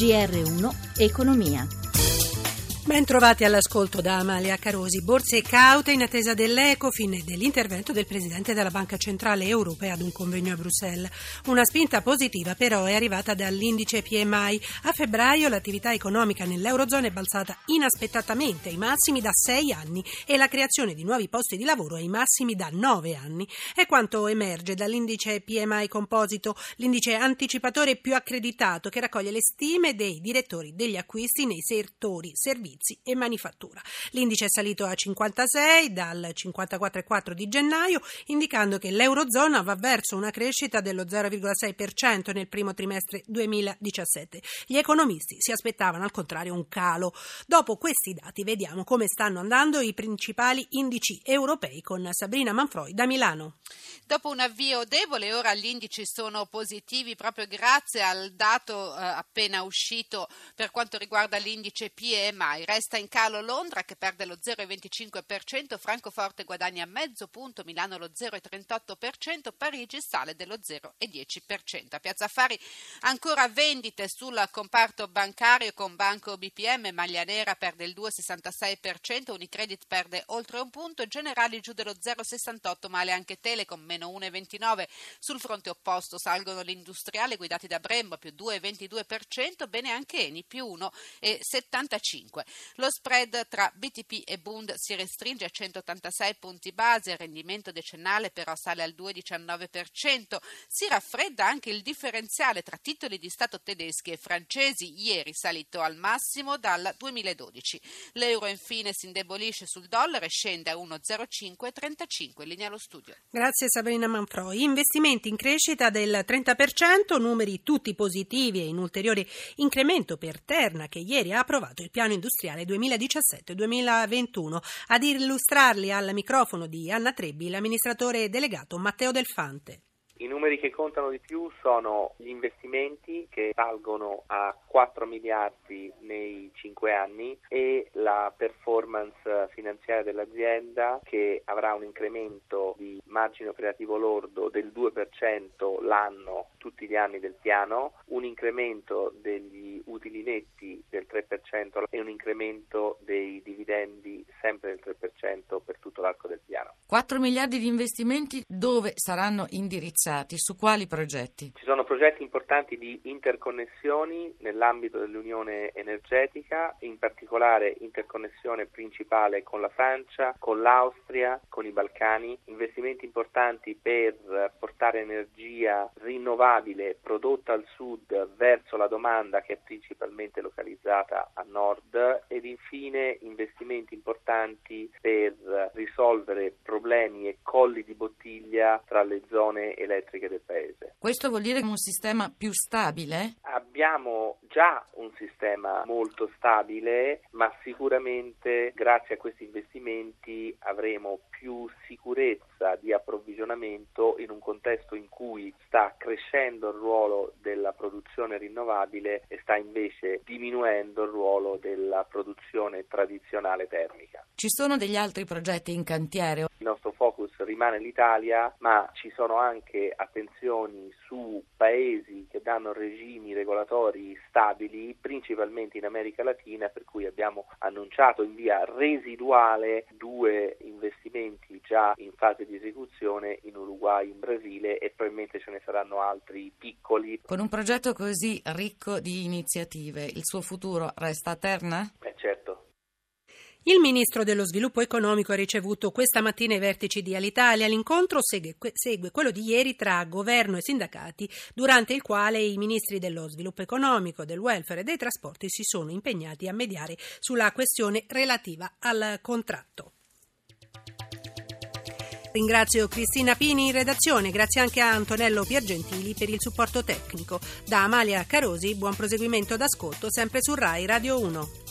GR1 Economia. Ben trovati all'ascolto da Amalia Carosi. Borse caute in attesa dell'Ecofin e dell'intervento del Presidente della Banca Centrale Europea ad un convegno a Bruxelles. Una spinta positiva però è arrivata dall'indice PMI. A febbraio l'attività economica nell'Eurozona è balzata inaspettatamente ai massimi da sei anni e la creazione di nuovi posti di lavoro ai massimi da nove anni. È quanto emerge dall'indice PMI composito, l'indice anticipatore più accreditato che raccoglie le stime dei direttori degli acquisti nei settori servizi servizi e manifattura. L'indice è salito a 56 dal 54,4 di gennaio, indicando che l'Eurozona va verso una crescita dello 0,6% nel primo trimestre 2017. Gli economisti si aspettavano al contrario un calo. Dopo questi dati vediamo come stanno andando i principali indici europei con Sabrina Manfroi da Milano. Dopo un avvio debole, ora gli indici sono positivi proprio grazie al dato eh, appena uscito per quanto riguarda l'indice PMI. Resta in calo Londra che perde lo 0,25%, Francoforte guadagna mezzo punto, Milano lo 0,38%, Parigi sale dello 0,10%. A Piazza Affari ancora vendite sul comparto bancario con Banco BPM, Maglia Nera perde il 2,66%, Unicredit perde oltre un punto, Generali giù dello 0,68%, male anche Telecom meno 1,29%. Sul fronte opposto salgono gli industriali guidati da Brembo più 2,22%, bene anche Eni più 1,75%. Lo spread tra BTP e Bund si restringe a 186 punti base, il rendimento decennale però sale al 2,19%. Si raffredda anche il differenziale tra titoli di Stato tedeschi e francesi, ieri salito al massimo dal 2012. L'euro infine si indebolisce sul dollaro e scende a 1,0535. Linea allo studio. Grazie Sabrina Manfroi. Investimenti in crescita del 30%, numeri tutti positivi e in ulteriore incremento per Terna che ieri ha approvato il piano industriale 2017-2021. Ad illustrarli al microfono di Anna Trebbi l'amministratore delegato Matteo Delfante. I numeri che contano di più sono gli investimenti che salgono a 4 miliardi nei 5 anni e la performance finanziaria dell'azienda che avrà un incremento di margine operativo lordo del 2% l'anno tutti gli anni del piano, un incremento degli utili netti del 3% e un incremento dei dividendi sempre del 3% per tutto l'arco del piano. 4 miliardi di investimenti dove saranno indirizzati? Su quali progetti? Ci sono progetti importanti di interconnessioni nell'ambito dell'Unione energetica, in particolare interconnessione principale con la Francia, con l'Austria, con i Balcani, investimenti importanti per portare energia rinnovabile prodotta al sud verso la domanda che è principalmente localizzata a nord ed infine investimenti importanti per risolvere problemi e colli di bottiglia tra le zone elettriche elettriche del Paese. Questo vuol dire un sistema più stabile? Abbiamo già un sistema molto stabile, ma sicuramente grazie a questi investimenti avremo più sicurezza di approvvigionamento in un contesto in cui sta crescendo il ruolo della produzione rinnovabile e sta invece diminuendo il ruolo della produzione tradizionale termica. Ci sono degli altri progetti in cantiere? Il nostro focus rimane l'Italia, ma ci sono anche attenzioni su paesi che danno regimi regolatori stabili, principalmente in America Latina, per cui abbiamo annunciato in via residuale due investimenti già in fase di esecuzione in Uruguay, in Brasile e probabilmente ce ne saranno altri piccoli. Con un progetto così ricco di iniziative, il suo futuro resta a Terna? Eh certo. Il ministro dello sviluppo economico ha ricevuto questa mattina i vertici di Alitalia. L'incontro segue, segue, quello di ieri tra governo e sindacati, durante il quale i ministri dello sviluppo economico, del welfare e dei trasporti si sono impegnati a mediare sulla questione relativa al contratto. Ringrazio Cristina Pini in redazione, grazie anche a Antonello Piergentili per il supporto tecnico. Da Amalia Carosi, buon proseguimento d'ascolto sempre su RAI Radio 1.